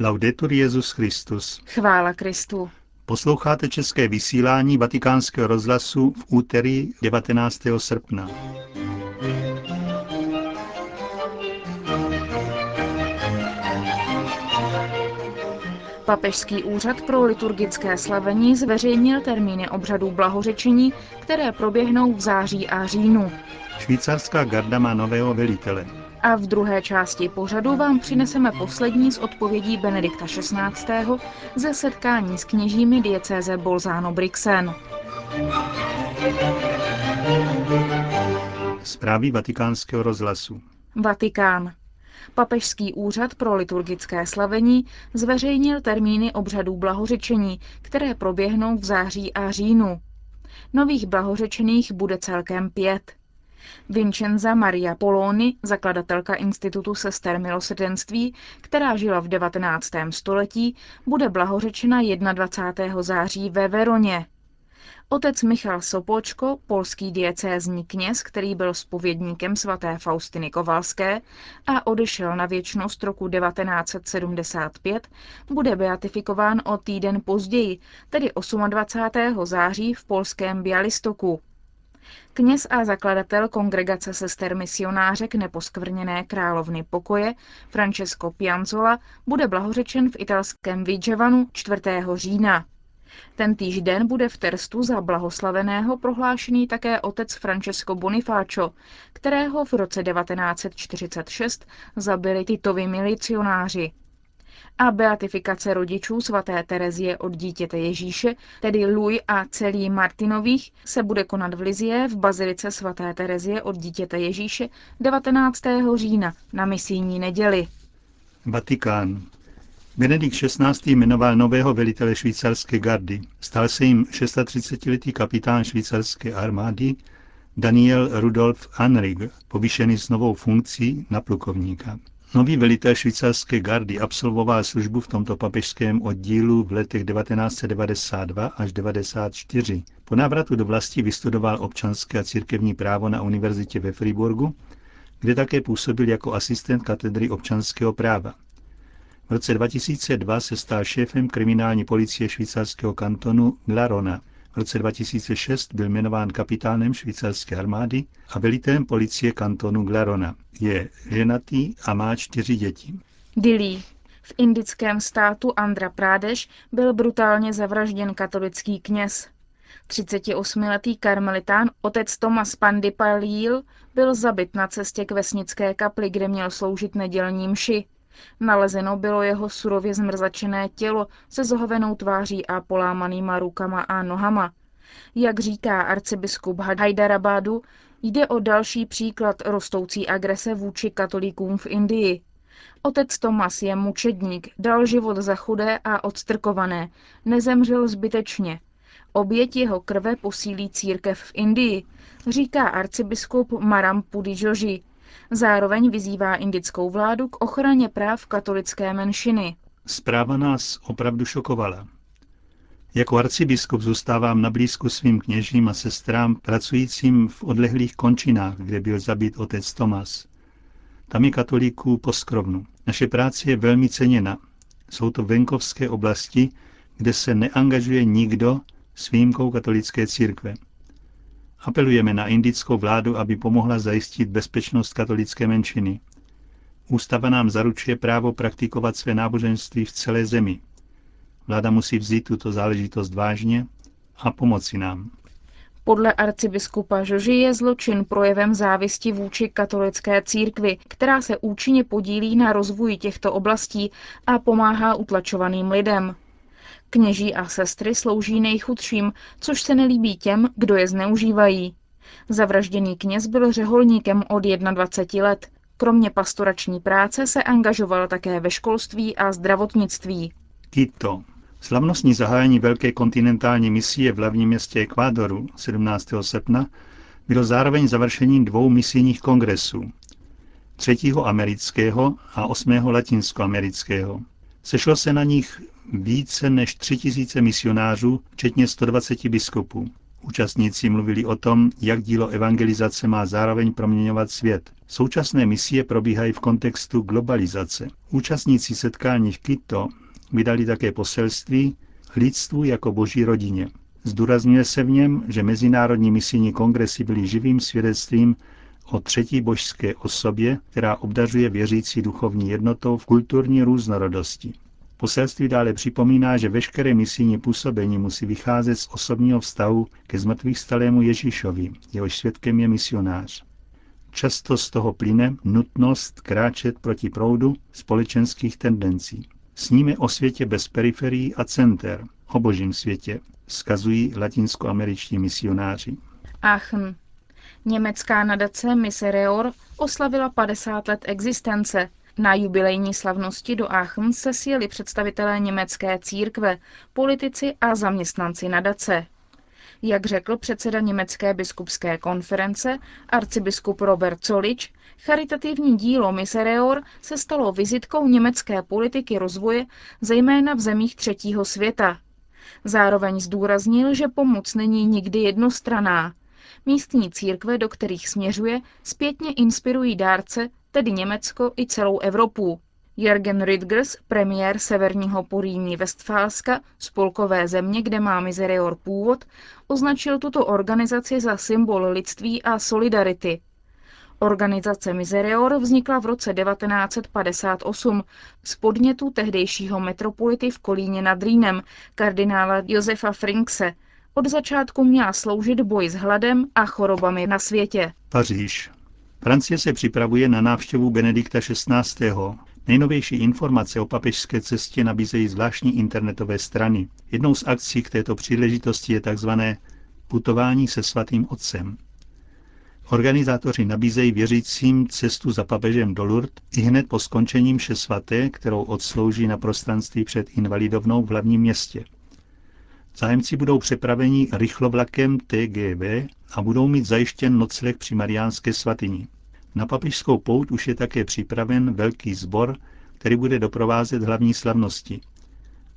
Laudetur Jezus Christus. Chvála Kristu. Posloucháte české vysílání Vatikánského rozhlasu v úterý 19. srpna. Papežský úřad pro liturgické slavení zveřejnil termíny obřadů blahořečení, které proběhnou v září a říjnu. Švýcarská garda má nového velitele. A v druhé části pořadu vám přineseme poslední z odpovědí Benedikta XVI. ze setkání s kněžími diecéze Bolzano Brixen. Zprávy vatikánského rozhlasu. Vatikán. Papežský úřad pro liturgické slavení zveřejnil termíny obřadů blahořečení, které proběhnou v září a říjnu. Nových blahořečených bude celkem pět. Vincenza Maria Poloni, zakladatelka Institutu sester milosrdenství, která žila v 19. století, bude blahořečena 21. září ve Veroně. Otec Michal Sopočko, polský diecézní kněz, který byl spovědníkem svaté Faustiny Kovalské a odešel na věčnost roku 1975, bude beatifikován o týden později, tedy 28. září v polském Bialystoku. Kněz a zakladatel kongregace sester misionářek neposkvrněné královny pokoje Francesco Pianzola bude blahořečen v italském Vigevanu 4. října. Ten týž den bude v Terstu za blahoslaveného prohlášený také otec Francesco Bonifacio, kterého v roce 1946 zabili Titovi milicionáři. A beatifikace rodičů svaté Terezie od dítěte Ježíše, tedy Louis a celý Martinových, se bude konat v Lizie v bazilice svaté Terezie od dítěte Ježíše 19. října na misijní neděli. Vatikán. Benedikt XVI. jmenoval nového velitele švýcarské gardy. Stal se jim 36-letý kapitán švýcarské armády Daniel Rudolf Anrig, povýšený s novou funkcí na plukovníka. Nový velitel švýcarské gardy absolvoval službu v tomto papežském oddílu v letech 1992 až 1994. Po návratu do vlasti vystudoval občanské a církevní právo na univerzitě ve Friburgu, kde také působil jako asistent katedry občanského práva. V roce 2002 se stal šéfem kriminální policie švýcarského kantonu Glarona. V roce 2006 byl jmenován kapitánem švýcarské armády a velitelem policie kantonu Glarona. Je ženatý a má čtyři děti. Dili. V indickém státu Andhra Pradesh byl brutálně zavražděn katolický kněz. 38-letý karmelitán otec Thomas Pandipalil byl zabit na cestě k vesnické kapli, kde měl sloužit nedělní mši. Nalezeno bylo jeho surově zmrzačené tělo se zohovenou tváří a polámanýma rukama a nohama. Jak říká arcibiskup Hyderabadu, jde o další příklad rostoucí agrese vůči katolíkům v Indii. Otec Tomas je mučedník, dal život za chudé a odstrkované, nezemřel zbytečně. Oběť jeho krve posílí církev v Indii, říká arcibiskup Maram Pudijoji, Zároveň vyzývá indickou vládu k ochraně práv katolické menšiny. Zpráva nás opravdu šokovala. Jako arcibiskup zůstávám na blízku svým kněžím a sestrám pracujícím v odlehlých končinách, kde byl zabit otec Tomas. Tam je katolíků poskrovnu. Naše práce je velmi ceněna. Jsou to venkovské oblasti, kde se neangažuje nikdo s výjimkou katolické církve. Apelujeme na indickou vládu, aby pomohla zajistit bezpečnost katolické menšiny. Ústava nám zaručuje právo praktikovat své náboženství v celé zemi. Vláda musí vzít tuto záležitost vážně a pomoci nám. Podle arcibiskupa Žoži je zločin projevem závisti vůči katolické církvi, která se účinně podílí na rozvoji těchto oblastí a pomáhá utlačovaným lidem. Kněží a sestry slouží nejchudším, což se nelíbí těm, kdo je zneužívají. Zavražděný kněz byl řeholníkem od 21 let. Kromě pastorační práce se angažoval také ve školství a zdravotnictví. Quito. Slavnostní zahájení velké kontinentální misie v hlavním městě Ekvádoru 17. srpna bylo zároveň završením dvou misijních kongresů. Třetího amerického a osmého latinskoamerického. Sešlo se na nich více než tři tisíce misionářů, včetně 120 biskupů. Účastníci mluvili o tom, jak dílo evangelizace má zároveň proměňovat svět. Současné misie probíhají v kontextu globalizace. Účastníci setkání v Quito vydali také poselství lidstvu jako boží rodině. Zdůrazňuje se v něm, že mezinárodní misijní kongresy byly živým svědectvím o třetí božské osobě, která obdařuje věřící duchovní jednotou v kulturní různorodosti. Poselství dále připomíná, že veškeré misijní působení musí vycházet z osobního vztahu ke zmrtvých stalému Ježíšovi, jehož svědkem je misionář. Často z toho plyne nutnost kráčet proti proudu společenských tendencí. Sníme o světě bez periferií a center, o božím světě, skazují latinskoameričtí misionáři. Aachen. Německá nadace Misereor oslavila 50 let existence. Na jubilejní slavnosti do Aachen se sjeli představitelé německé církve, politici a zaměstnanci nadace. Jak řekl předseda Německé biskupské konference, arcibiskup Robert Zolič, charitativní dílo Misereor se stalo vizitkou německé politiky rozvoje, zejména v zemích třetího světa. Zároveň zdůraznil, že pomoc není nikdy jednostraná. Místní církve, do kterých směřuje, zpětně inspirují dárce, tedy Německo i celou Evropu. Jürgen Rüdgers, premiér severního Poríní Westfálska, spolkové země, kde má Misereor původ, označil tuto organizaci za symbol lidství a solidarity. Organizace Misereor vznikla v roce 1958 z podnětu tehdejšího metropolity v Kolíně nad Rýnem, kardinála Josefa Frinkse. Od začátku měla sloužit boj s hladem a chorobami na světě. Paříž. Francie se připravuje na návštěvu Benedikta XVI. Nejnovější informace o papežské cestě nabízejí zvláštní internetové strany. Jednou z akcí k této příležitosti je tzv. putování se svatým otcem. Organizátoři nabízejí věřícím cestu za papežem do Lourdes i hned po skončení mše svaté, kterou odslouží na prostranství před Invalidovnou v hlavním městě. Zájemci budou přepraveni rychlovlakem TGV a budou mít zajištěn nocleh při Mariánské svatyni. Na papižskou pout už je také připraven velký sbor, který bude doprovázet hlavní slavnosti.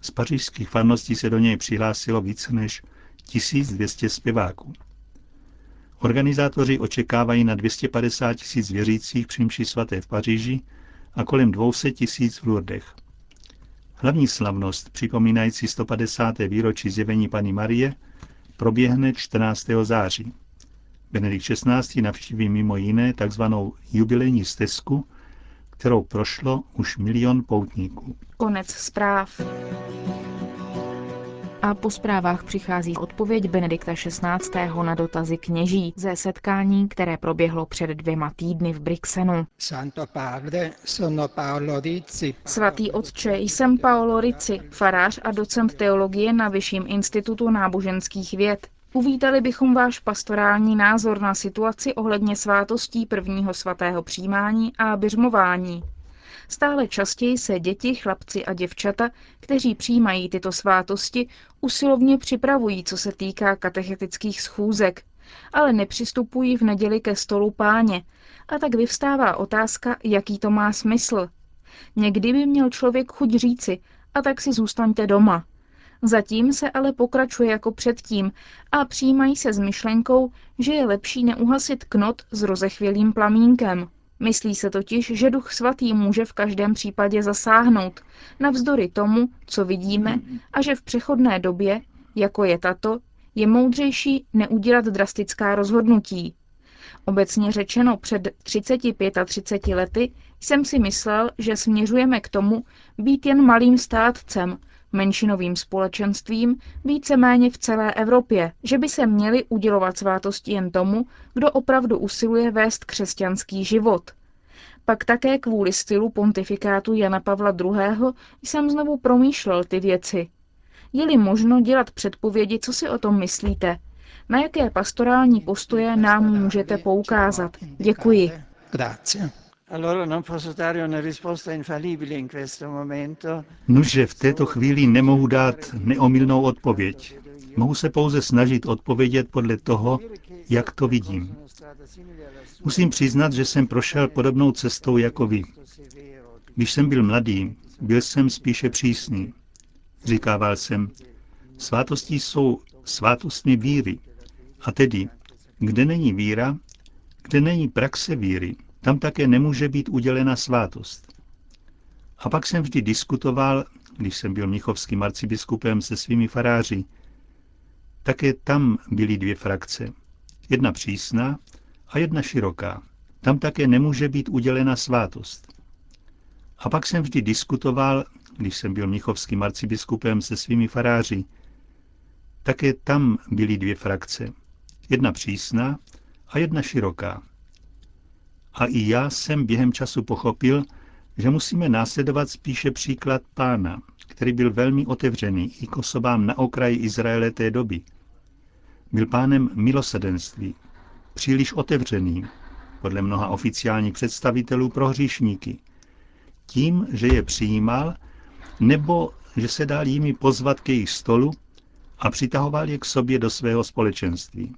Z pařížských farností se do něj přihlásilo více než 1200 zpěváků. Organizátoři očekávají na 250 tisíc věřících při svaté v Paříži a kolem 200 tisíc v Lourdech. Hlavní slavnost, připomínající 150. výročí zjevení Pany Marie, proběhne 14. září. Benedikt XVI. navštíví mimo jiné tzv. jubilejní stezku, kterou prošlo už milion poutníků. Konec zpráv. A po zprávách přichází odpověď Benedikta XVI. na dotazy kněží ze setkání, které proběhlo před dvěma týdny v Brixenu. Svatý otče, jsem Paolo Ricci, farář a docent teologie na Vyšším institutu náboženských věd. Uvítali bychom váš pastorální názor na situaci ohledně svátostí prvního svatého přijímání a běžmování. Stále častěji se děti, chlapci a děvčata, kteří přijímají tyto svátosti, usilovně připravují, co se týká katechetických schůzek, ale nepřistupují v neděli ke stolu páně. A tak vyvstává otázka, jaký to má smysl. Někdy by měl člověk chuť říci, a tak si zůstaňte doma. Zatím se ale pokračuje jako předtím a přijímají se s myšlenkou, že je lepší neuhasit knot s rozechvělým plamínkem. Myslí se totiž, že Duch Svatý může v každém případě zasáhnout, navzdory tomu, co vidíme, a že v přechodné době, jako je tato, je moudřejší neudělat drastická rozhodnutí. Obecně řečeno před 35 a 30 lety jsem si myslel, že směřujeme k tomu být jen malým státcem, menšinovým společenstvím víceméně v celé Evropě, že by se měly udělovat svátosti jen tomu, kdo opravdu usiluje vést křesťanský život. Pak také kvůli stylu pontifikátu Jana Pavla II. jsem znovu promýšlel ty věci. Je-li možno dělat předpovědi, co si o tom myslíte? Na jaké pastorální postoje nám můžete poukázat? Děkuji. Grazie. Nuže v této chvíli nemohu dát neomilnou odpověď. Mohu se pouze snažit odpovědět podle toho, jak to vidím. Musím přiznat, že jsem prošel podobnou cestou jako vy. Když jsem byl mladý, byl jsem spíše přísný. Říkával jsem, svátosti jsou svátostmi víry. A tedy, kde není víra, kde není praxe víry, tam také nemůže být udělena svátost. A pak jsem vždy diskutoval, když jsem byl mnichovským arcibiskupem se svými faráři. Také tam byly dvě frakce. Jedna přísná a jedna široká. Tam také nemůže být udělena svátost. A pak jsem vždy diskutoval, když jsem byl mnichovským arcibiskupem se svými faráři. Také tam byly dvě frakce. Jedna přísná a jedna široká. A i já jsem během času pochopil, že musíme následovat spíše příklad pána, který byl velmi otevřený i k osobám na okraji Izraele té doby. Byl pánem milosedenství, příliš otevřený, podle mnoha oficiálních představitelů pro hříšníky, tím, že je přijímal, nebo že se dal jimi pozvat k jejich stolu a přitahoval je k sobě do svého společenství.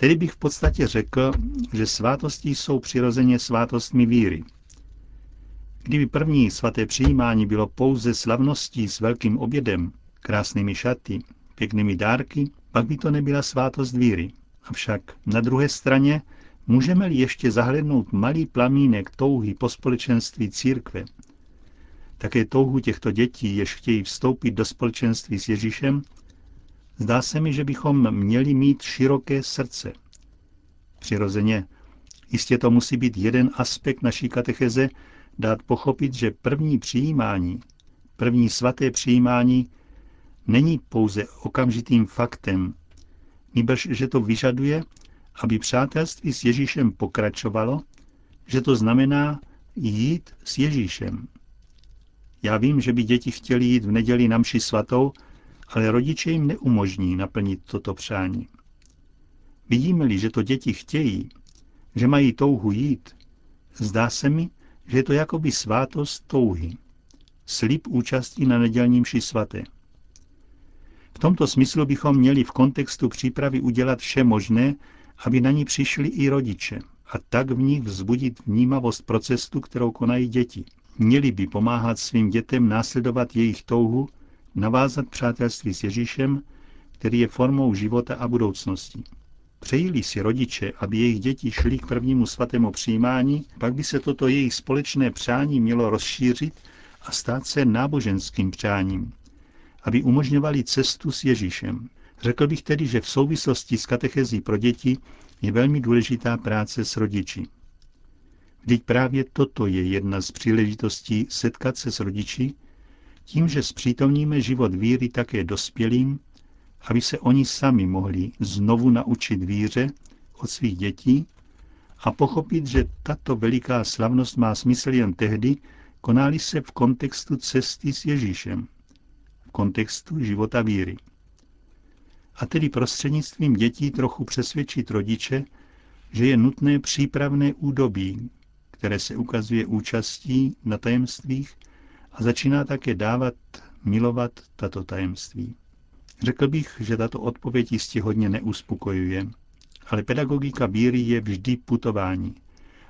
Tedy bych v podstatě řekl, že svátosti jsou přirozeně svátostmi víry. Kdyby první svaté přijímání bylo pouze slavností s velkým obědem, krásnými šaty, pěknými dárky, pak by to nebyla svátost víry. Avšak na druhé straně můžeme-li ještě zahlednout malý plamínek touhy po společenství církve, také touhu těchto dětí, jež chtějí vstoupit do společenství s Ježíšem, zdá se mi, že bychom měli mít široké srdce. Přirozeně, jistě to musí být jeden aspekt naší katecheze, dát pochopit, že první přijímání, první svaté přijímání není pouze okamžitým faktem, nýbrž, že to vyžaduje, aby přátelství s Ježíšem pokračovalo, že to znamená jít s Ježíšem. Já vím, že by děti chtěli jít v neděli na mši svatou, ale rodiče jim neumožní naplnit toto přání. Vidíme-li, že to děti chtějí, že mají touhu jít, zdá se mi, že je to jakoby svátost touhy. Slib účastí na nedělním mši svaté. V tomto smyslu bychom měli v kontextu přípravy udělat vše možné, aby na ní přišli i rodiče a tak v nich vzbudit vnímavost procesu, kterou konají děti. Měli by pomáhat svým dětem následovat jejich touhu, navázat přátelství s Ježíšem, který je formou života a budoucnosti. Přejili si rodiče, aby jejich děti šli k prvnímu svatému přijímání, pak by se toto jejich společné přání mělo rozšířit a stát se náboženským přáním, aby umožňovali cestu s Ježíšem. Řekl bych tedy, že v souvislosti s katechezí pro děti je velmi důležitá práce s rodiči. Vždyť právě toto je jedna z příležitostí setkat se s rodiči, tím, že zpřítomníme život víry také dospělým, aby se oni sami mohli znovu naučit víře od svých dětí a pochopit, že tato veliká slavnost má smysl jen tehdy, konáli se v kontextu cesty s Ježíšem, v kontextu života víry. A tedy prostřednictvím dětí trochu přesvědčit rodiče, že je nutné přípravné údobí, které se ukazuje účastí na tajemstvích a začíná také dávat, milovat tato tajemství. Řekl bych, že tato odpověď jistě hodně neuspokojuje, ale pedagogika víry je vždy putování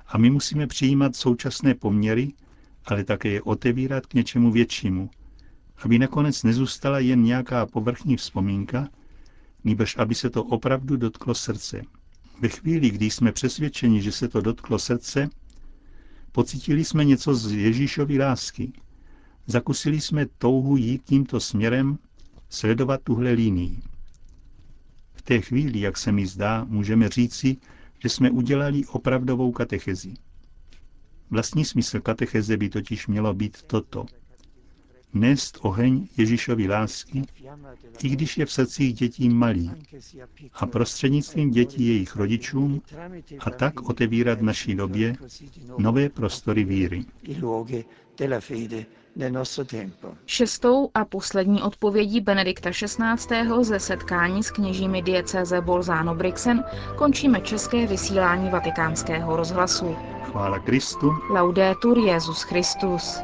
a my musíme přijímat současné poměry, ale také je otevírat k něčemu většímu, aby nakonec nezůstala jen nějaká povrchní vzpomínka, nýbrž aby se to opravdu dotklo srdce. Ve chvíli, kdy jsme přesvědčeni, že se to dotklo srdce, pocítili jsme něco z Ježíšovy lásky. Zakusili jsme touhu jít tímto směrem sledovat tuhle línii. V té chvíli, jak se mi zdá, můžeme říci, že jsme udělali opravdovou katechezi. Vlastní smysl katecheze by totiž mělo být toto. Nést oheň Ježíšovy lásky, i když je v srdcích dětí malý, a prostřednictvím dětí jejich rodičům a tak otevírat v naší době nové prostory víry. Šestou a poslední odpovědí Benedikta XVI. ze setkání s kněžími diecéze Bolzano Brixen končíme české vysílání vatikánského rozhlasu. Chvála Kristu. Laudetur Jezus Christus.